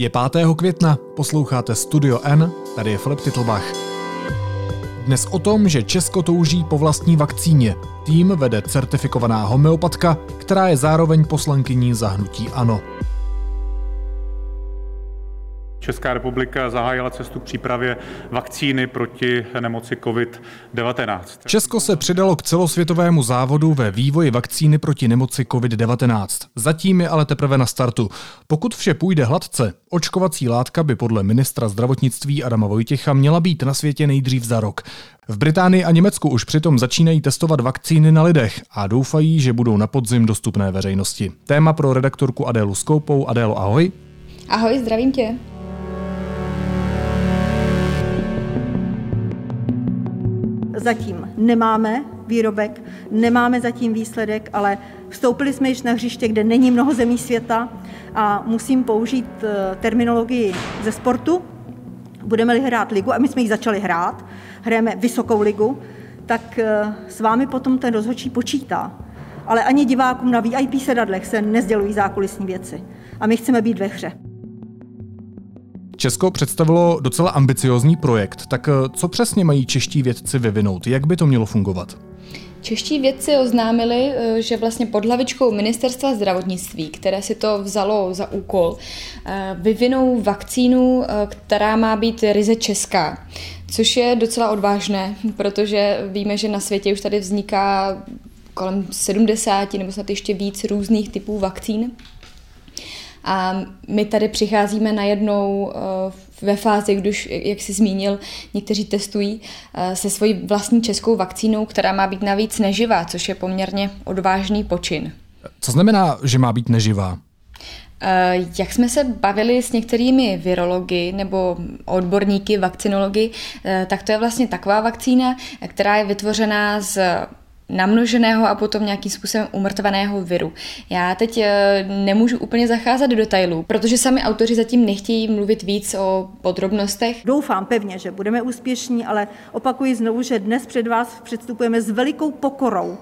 Je 5. května, posloucháte Studio N, tady je Filip Titlbach. Dnes o tom, že Česko touží po vlastní vakcíně. Tým vede certifikovaná homeopatka, která je zároveň poslankyní zahnutí ANO. Česká republika zahájila cestu k přípravě vakcíny proti nemoci COVID-19. Česko se přidalo k celosvětovému závodu ve vývoji vakcíny proti nemoci COVID-19. Zatím je ale teprve na startu. Pokud vše půjde hladce, očkovací látka by podle ministra zdravotnictví Adama Vojtěcha měla být na světě nejdřív za rok. V Británii a Německu už přitom začínají testovat vakcíny na lidech a doufají, že budou na podzim dostupné veřejnosti. Téma pro redaktorku Adélu Skoupou. Adélo, ahoj. Ahoj, zdravím tě. Zatím nemáme výrobek, nemáme zatím výsledek, ale vstoupili jsme již na hřiště, kde není mnoho zemí světa a musím použít eh, terminologii ze sportu. Budeme-li hrát ligu, a my jsme ji začali hrát, hrajeme vysokou ligu, tak eh, s vámi potom ten rozhodčí počítá. Ale ani divákům na VIP sedadlech se nezdělují zákulisní věci. A my chceme být ve hře. Česko představilo docela ambiciozní projekt, tak eh, co přesně mají čeští vědci vyvinout? Jak by to mělo fungovat? Čeští vědci oznámili, eh, že vlastně pod hlavičkou ministerstva zdravotnictví, které si to vzalo za úkol, eh, vyvinou vakcínu, která má být ryze česká. Což je docela odvážné, protože víme, že na světě už tady vzniká kolem 70 nebo snad ještě víc různých typů vakcín. A my tady přicházíme najednou eh, ve fázi, když, jak jsi zmínil, někteří testují eh, se svojí vlastní českou vakcínou, která má být navíc neživá, což je poměrně odvážný počin. Co znamená, že má být neživá? Eh, jak jsme se bavili s některými virology nebo odborníky, vakcinology, tak to je vlastně taková vakcína, která je vytvořená z namnoženého a potom nějakým způsobem umrtvaného viru. Já teď eh, nemůžu úplně zacházet do detailů, protože sami autoři zatím nechtějí mluvit víc o podrobnostech. Doufám pevně, že budeme úspěšní, ale opakuji znovu, že dnes před vás předstupujeme s velikou pokorou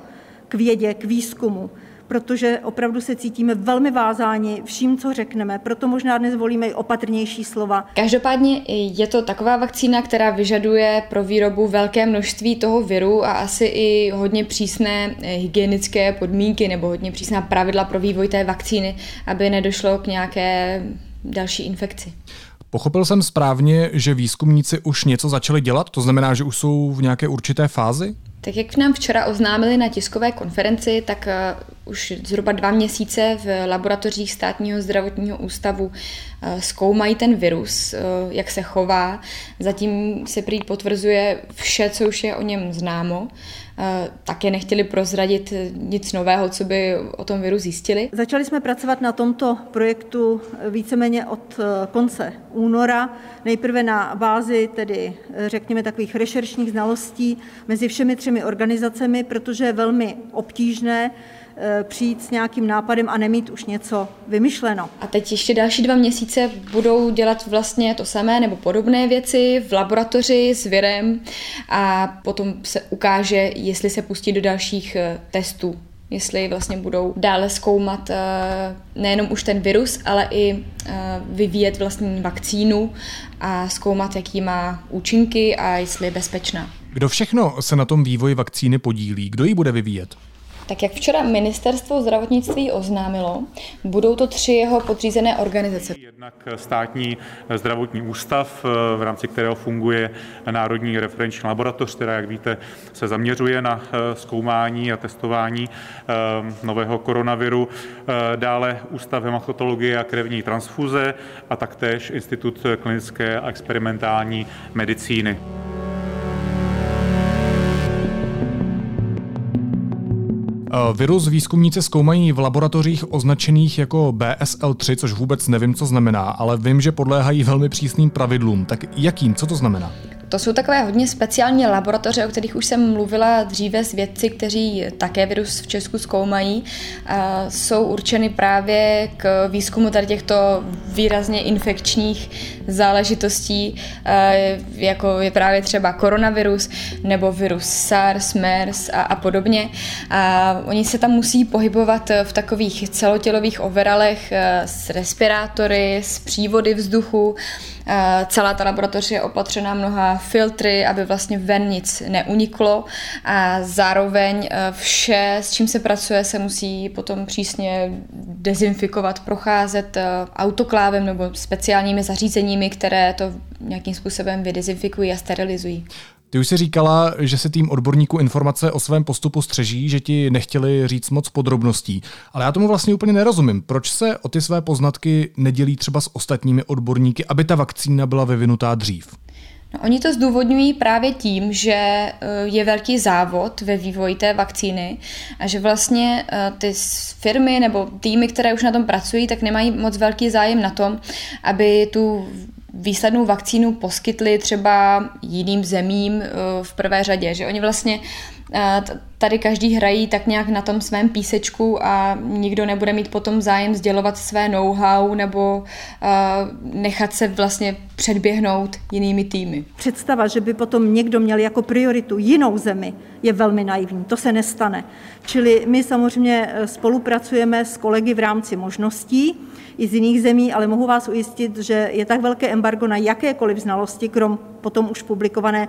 k vědě, k výzkumu protože opravdu se cítíme velmi vázáni vším, co řekneme, proto možná dnes volíme i opatrnější slova. Každopádně je to taková vakcína, která vyžaduje pro výrobu velké množství toho viru a asi i hodně přísné eh, hygienické podmínky nebo hodně přísná pravidla pro vývoj té vakcíny, aby nedošlo k nějaké další infekci. Pochopil jsem správně, že výzkumníci už něco začali dělat? To znamená, že už jsou v nějaké určité fázi? Tak jak nám včera oznámili na tiskové konferenci, tak uh, už zhruba dva měsíce v laboratořích státního zdravotního ústavu uh, zkoumají ten virus, uh, jak se chová. Zatím se prý potvrzuje vše, co už je o něm známo. Také nechtěli prozradit nic nového, co by o tom viru zjistili. Začali jsme pracovat na tomto projektu víceméně od konce února. Nejprve na bázi tedy, řekněme, takových rešeršních znalostí mezi všemi třemi organizacemi, protože je velmi obtížné eh, přijít s nějakým nápadem a nemít už něco vymyšleno. A teď ještě další dva měsíce budou dělat vlastně to samé nebo podobné věci v laboratoři s virem a potom se ukáže, jestli se pustí do dalších eh, testů jestli vlastně budou dále zkoumat eh, nejenom už ten virus, ale i vyvíjet vlastní vakcínu a zkoumat, jaký má účinky a jestli je bezpečná. Kdo všechno se na tom vývoji vakcíny podílí? Kdo ji bude vyvíjet? Tak jak včera ministerstvo zdravotnictví oznámilo, budou to tři jeho podřízené organizace. Jednak státní zdravotní ústav, v rámci kterého funguje Národní referenční laboratoř, která, jak víte, se zaměřuje na eh, zkoumání a testování eh, nového koronaviru. Eh, dále Ústav hematologie a krevní transfuze a taktéž Institut klinické a experimentální medicíny. Virus výzkumníci zkoumají v laboratořích označených jako BSL-3, což vůbec nevím, co znamená, ale vím, že podléhají velmi přísným pravidlům. Tak jakým? Co to znamená? To jsou takové hodně speciální laboratoře, o kterých už jsem mluvila dříve s vědci, kteří také virus v Česku zkoumají. Jsou určeny právě k výzkumu tady těchto výrazně infekčních záležitostí, jako je právě třeba koronavirus nebo virus SARS, MERS a, a podobně. A oni se tam musí pohybovat v takových celotělových overalech s respirátory, s přívody vzduchu, celá ta laboratoř je opatřená mnoha filtry, aby vlastně ven nic neuniklo a zároveň eh, vše, s čím se pracuje, se musí potom přísně dezinfikovat, procházet eh, autoklávem nebo speciálními zařízeními, které to nějakým způsobem vydezinfikují a sterilizují. Ty už si říkala, že se tým odborníků informace o svém postupu střeží, že ti nechtěli říct moc podrobností. Ale já tomu vlastně úplně nerozumím. Proč se o ty své poznatky nedělí třeba s ostatními odborníky, aby ta vakcína byla vyvinutá dřív? No, oni to zdůvodňují právě tím, že eh, je velký závod ve vývoji té vakcíny a že vlastně eh, ty firmy nebo týmy, které už na tom pracují, tak nemají moc velký zájem na tom, aby tu výslednou vakcínu poskytli třeba jiným zemím eh, v prvé řadě, že oni vlastně tady každý hrají tak nějak na tom svém písečku a nikdo nebude mít potom zájem sdělovat své know-how nebo nechat se vlastně předběhnout jinými týmy. Představa, že by potom někdo měl jako prioritu jinou zemi, je velmi naivní. To se nestane. Čili my samozřejmě spolupracujeme s kolegy v rámci možností, i z jiných zemí, ale mohu vás ujistit, že je tak velké embargo na jakékoliv znalosti, krom potom už publikované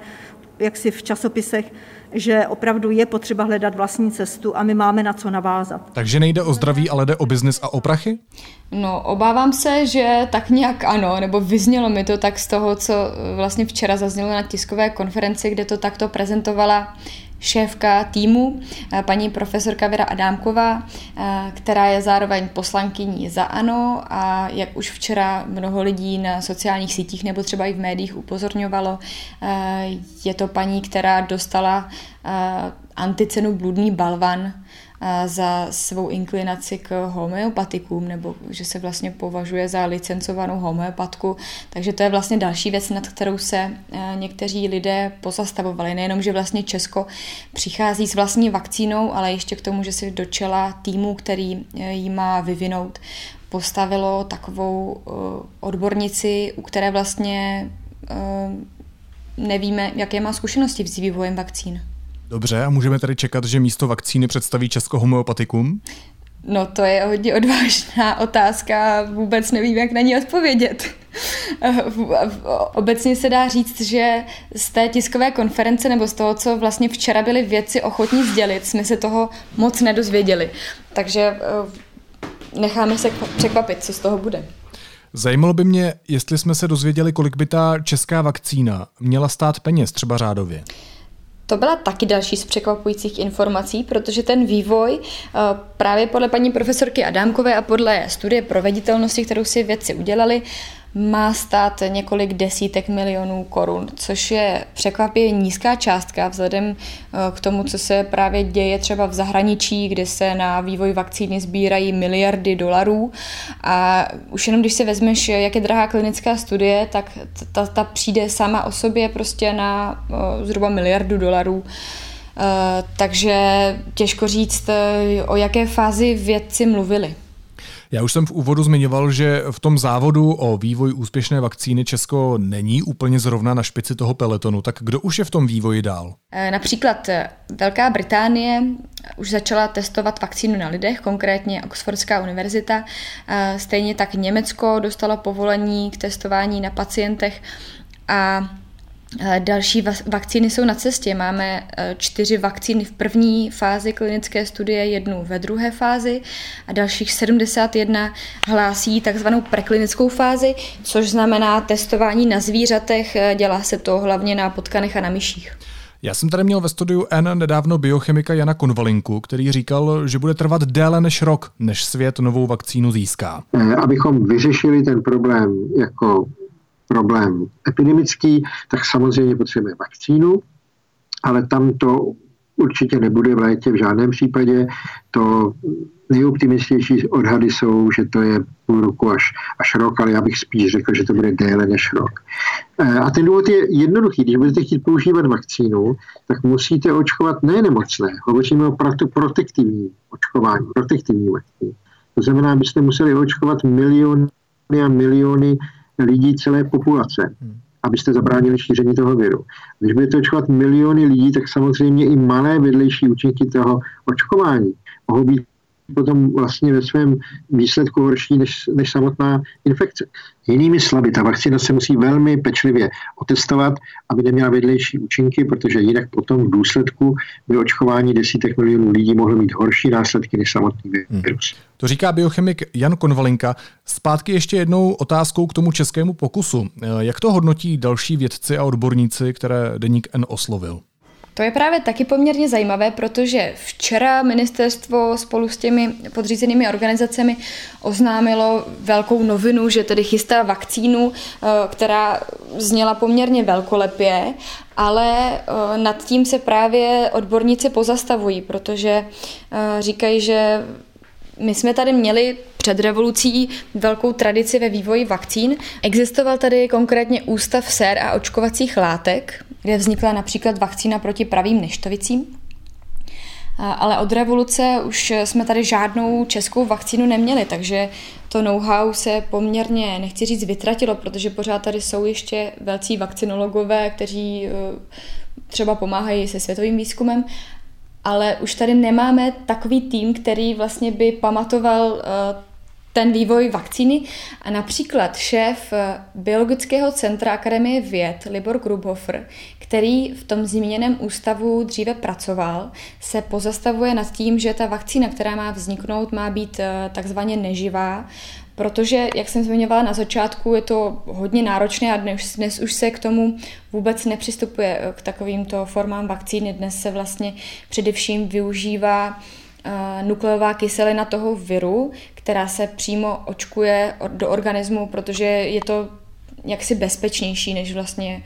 jaksi v časopisech, že opravdu je potřeba hledat vlastní cestu a my máme na co navázat. Takže nejde o zdraví, ale jde o biznis a o prachy? No, obávám se, že tak nějak ano, nebo vyznělo mi to tak z toho, co vlastně včera zaznělo na tiskové konferenci, kde to takto prezentovala šéfka týmu, eh, paní profesorka Věra Adámková, eh, která je zároveň poslankyní za ANO a jak už včera mnoho lidí na sociálních sítích nebo třeba i v médiích upozorňovalo, eh, je to paní, která dostala anticenu bludný balvan za svou inklinaci k homeopatikům, nebo že se vlastně považuje za licencovanou homeopatku. Takže to je vlastně další věc, nad kterou se e, někteří lidé pozastavovali. Nejenom, že vlastně Česko přichází s vlastní vakcínou, ale ještě k tomu, že si do čela týmu, který e, ji má vyvinout, postavilo takovou e, odbornici, u které vlastně nevíme, jaké má zkušenosti s vývojem vakcín. Dobře, a můžeme tady čekat, že místo vakcíny představí Česko homeopatikum? No to je hodně odvážná otázka, vůbec nevím, jak na ní odpovědět. Obecně se dá říct, že z té tiskové konference nebo z toho, co vlastně včera byli věci ochotní sdělit, jsme se toho moc nedozvěděli. Takže eh, necháme se překvapit, co z toho bude. Zajímalo by mě, jestli jsme se dozvěděli, kolik by ta česká vakcína měla stát peněz, třeba řádově. To byla taky další z překvapujících informací, protože ten vývoj eh, právě podle paní profesorky Adámkové a podle studie proveditelnosti, kterou si vědci udělali, má stát několik desítek milionů korun, což je překvapivě nízká částka vzhledem eh, k tomu, co se právě děje třeba v zahraničí, kde se na vývoj vakcíny sbírají miliardy dolarů a už jenom když si vezmeš, jak je drahá klinická studie, tak ta, ta přijde sama o sobě prostě na eh, zhruba miliardu dolarů. Uh, takže těžko říct, o jaké fázi vědci mluvili. Já už jsem v úvodu zmiňoval, že v tom závodu o vývoj úspěšné vakcíny Česko není úplně zrovna na špici toho peletonu. Tak kdo už je v tom vývoji dál? Eh, například eh, Velká Británie už začala testovat vakcínu na lidech, konkrétně Oxfordská univerzita. Eh, stejně tak Německo dostalo povolení k testování na pacientech a Eh, další vakcíny jsou na cestě. Máme eh, čtyři vakcíny v první fázi klinické studie, jednu ve druhé fázi a dalších 71 hlásí takzvanou preklinickou fázi, což znamená testování na zvířatech. Eh, dělá se to hlavně na potkanech a na myších. Já jsem tady měl ve studiu N nedávno biochemika Jana Konvalinku, který říkal, že bude trvat déle než rok, než svět novou vakcínu získá. Abychom vyřešili ten problém jako problém epidemický, tak samozřejmě potřebujeme vakcínu, ale tam to určitě nebude v létě v žádném případě. To nejoptimističtější odhady jsou, že to je půl roku až, až rok, ale já bych spíš řekl, že to bude déle než rok. Eh, a ten důvod je jednoduchý. Když budete chtít používat vakcínu, tak musíte očkovat ne nemocné. Hovoříme o protektivní očkování, protektivní vakcínu. To znamená, byste museli očkovat milion a miliony lidí celé populace, abyste zabránili šíření toho viru. Když budete očkovat miliony lidí, tak samozřejmě i malé vedlejší účinky toho očkování mohou být potom vlastně ve svém výsledku horší než, než samotná infekce. Jinými slovy, ta vakcína se musí velmi pečlivě otestovat, aby neměla vedlejší účinky, protože jinak potom v důsledku by očkování desítek milionů lidí mohlo mít horší následky než samotný hmm. virus. Hmm. To říká biochemik Jan Konvalinka. Zpátky ještě jednou otázkou k tomu českému pokusu. Jak to hodnotí další vědci a odborníci, které Deník N oslovil? To je právě taky poměrně zajímavé, protože včera ministerstvo spolu s těmi podřízenými organizacemi oznámilo velkou novinu, že tedy chystá vakcínu, eh, která zněla poměrně velkolepě, ale eh, nad tím se právě odborníci pozastavují, protože eh, říkají, že my jsme tady měli před revolucí velkou tradici ve vývoji vakcín. Existoval tady konkrétně Ústav sér a očkovacích látek, kde vznikla například vakcína proti pravým neštovicím. Ale od revoluce už jsme tady žádnou českou vakcínu neměli, takže to know-how se poměrně, nechci říct, vytratilo, protože pořád tady jsou ještě velcí vakcinologové, kteří e, třeba pomáhají se světovým výzkumem, ale už tady nemáme takový tým, který vlastně by pamatoval e, ten vývoj vakcíny. A například šéf eh, Biologického centra Akademie věd Libor Grubhofer, který v tom zmíněném ústavu dříve pracoval, se pozastavuje nad tím, že ta vakcína, která má vzniknout, má být eh, takzvaně neživá, protože, jak jsem zmiňovala na začátku, je to hodně náročné a dnes, dnes už se k tomu vůbec nepřistupuje eh, k takovýmto formám vakcíny. Dnes se vlastně především využívá nukleová kyselina toho viru, která se přímo očkuje do organismu, protože je to jaksi bezpečnější, než vlastně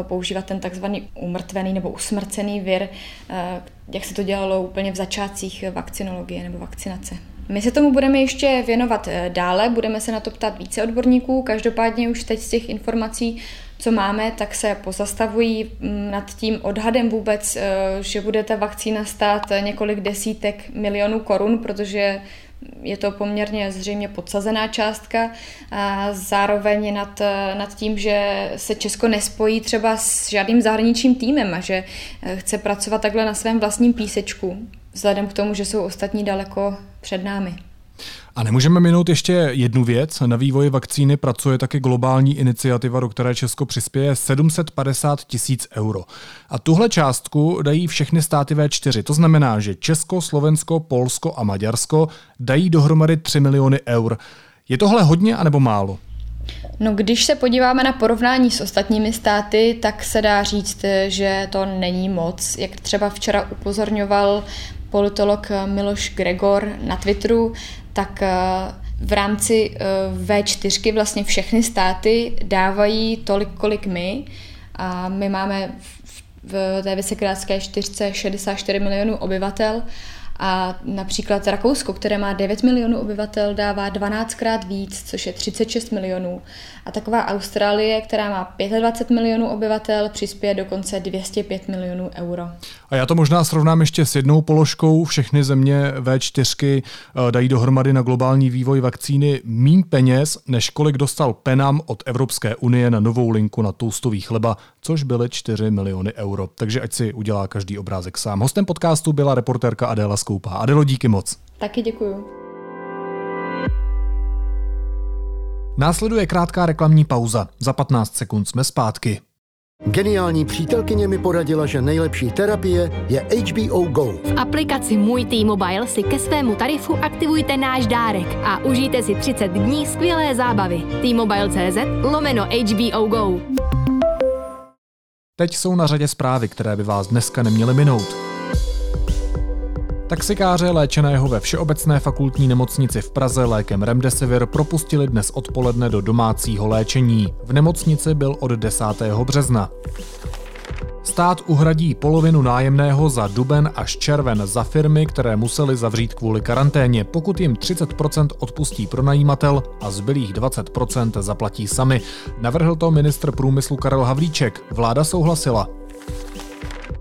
eh, používat ten takzvaný umrtvený nebo usmrcený vir, eh, jak se to dělalo úplně v začátcích vakcinologie nebo vakcinace. My se tomu budeme ještě věnovat eh, dále, budeme se na to ptát více odborníků, každopádně už teď z těch informací, co máme, tak se pozastavují mm, nad tím odhadem vůbec, že bude ta vakcína stát několik desítek milionů korun, protože je to poměrně zřejmě podsazená částka. A zároveň nad, nad tím, že se Česko nespojí třeba s žádným zahraničním týmem a že eh, chce pracovat takhle na svém vlastním písečku, vzhledem k tomu, že jsou ostatní daleko před námi. A nemůžeme minout ještě jednu věc. Na vývoji vakcíny pracuje taky globální iniciativa, do které Česko přispěje 750 tisíc euro. A tuhle částku dají všechny státy V4. To znamená, že Česko, Slovensko, Polsko a Maďarsko dají dohromady 3 miliony eur. Je tohle hodně anebo málo? No, když se podíváme na porovnání s ostatními státy, tak se dá říct, že to není moc. Jak třeba včera upozorňoval politolog Miloš Gregor na Twitteru, tak eh, v rámci eh, V4 vlastně všechny státy dávají tolik, kolik my. A my máme v té Vysegrádské čtyřce 64 milionů obyvatel a například Rakousko, které má 9 milionů obyvatel, dává 12krát víc, což je 36 milionů. A taková Austrálie, která má 25 milionů obyvatel, přispěje dokonce 205 milionů euro. A já to možná srovnám ještě s jednou položkou. Všechny země V4 eh, dají dohromady na globální vývoj vakcíny mín peněz, než kolik dostal Penam od Evropské unie na novou linku na toustový chleba, což byly 4 miliony euro. Takže ať si udělá každý obrázek sám. Hostem podcastu byla reportérka Adéla Skoupá. Adelo, díky moc. Taky děkuju. Následuje krátká reklamní pauza. Za 15 sekund jsme zpátky. Geniální přítelkyně mi poradila, že nejlepší terapie je HBO Go. V aplikaci Můj T-Mobile si ke svému tarifu aktivujte náš dárek a užijte si 30 dní skvělé zábavy. T-Mobile.cz lomeno HBO Go. Teď jsou na řadě zprávy, které by vás dneska neměly minout. Taxikáře léčeného ve Všeobecné fakultní nemocnici v Praze lékem Remdesivir propustili dnes odpoledne do domácího léčení. V nemocnici byl od 10. března. Stát uhradí polovinu nájemného za duben až červen za firmy, které museli zavřít kvůli karanténě, pokud jim 30% odpustí pronajímatel a zbylých 20% zaplatí sami. Navrhl to ministr průmyslu Karel Havlíček. Vláda souhlasila.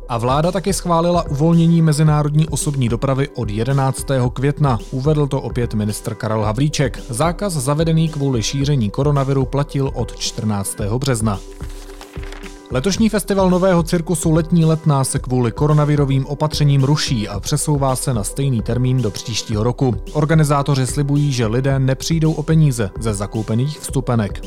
A vláda taky schválila uvolnění mezinárodní osobní dopravy od 11. května. Uvedl to opět ministr Karel Havlíček. Zákaz zavedený kvůli šíření koronaviru platil od 14. března. Letošní festival nového cirkusu Letní letná se kvůli koronavirovým opatřením ruší a přesouvá se na stejný termín do příštího roku. Organizátoři slibují, že lidé nepřijdou o peníze ze zakoupených vstupenek.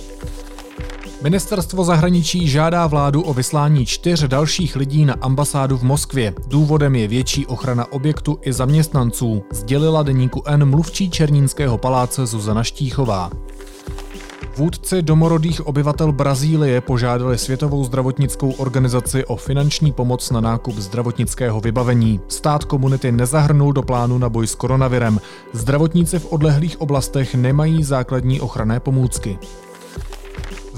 Ministerstvo zahraničí žádá vládu o vyslání čtyř dalších lidí na ambasádu v Moskvě. Důvodem je větší ochrana objektu i zaměstnanců, sdělila deníku N mluvčí Černínského paláce Zuzana Štíchová. Vůdci domorodých obyvatel Brazílie požádali Světovou zdravotnickou organizaci o finanční pomoc na nákup zdravotnického vybavení. Stát komunity nezahrnul do plánu na boj s koronavirem. Zdravotníci v odlehlých oblastech nemají základní ochranné pomůcky.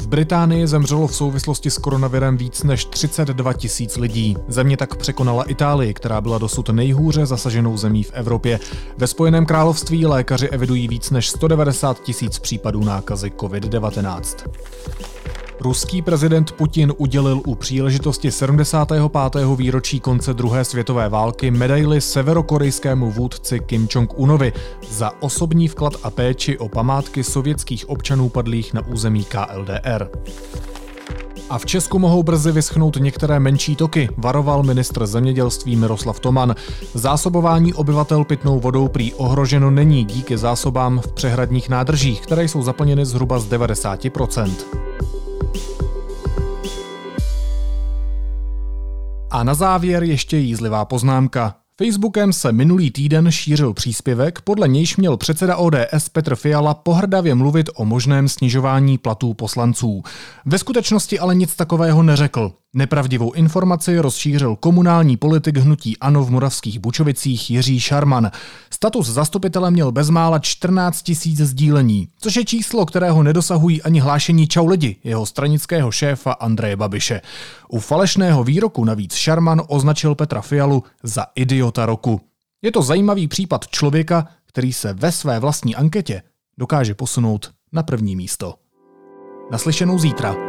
V Británii zemřelo v souvislosti s koronavirem víc než 32 tisíc lidí. Země tak překonala Itálii, která byla dosud nejhůře zasaženou zemí v Evropě. Ve Spojeném království lékaři evidují víc než 190 tisíc případů nákazy COVID-19. Ruský prezident Putin udělil u příležitosti 75. výročí konce druhé světové války medaili severokorejskému vůdci Kim Jong-unovi za osobní vklad a péči o památky sovětských občanů padlých na území KLDR. A v Česku mohou brzy vyschnout některé menší toky, varoval ministr zemědělství Miroslav Toman. Zásobování obyvatel pitnou vodou prý ohroženo není díky zásobám v přehradních nádržích, které jsou zaplněny zhruba z 90 A na závěr ještě jízlivá poznámka. Facebookem se minulý týden šířil příspěvek, podle nějž měl předseda ODS Petr Fiala pohrdavě mluvit o možném snižování platů poslanců. Ve skutečnosti ale nic takového neřekl. Nepravdivou informaci rozšířil komunální politik hnutí Ano v Moravských Bučovicích Jiří Šarman. Status zastupitele měl bezmála 14 tisíc sdílení, což je číslo, kterého nedosahují ani hlášení Čau lidi, jeho stranického šéfa Andreje Babiše. U falešného výroku navíc Šarman označil Petra Fialu za idiota roku. Je to zajímavý případ člověka, který se ve své vlastní anketě dokáže posunout na první místo. Naslyšenou zítra.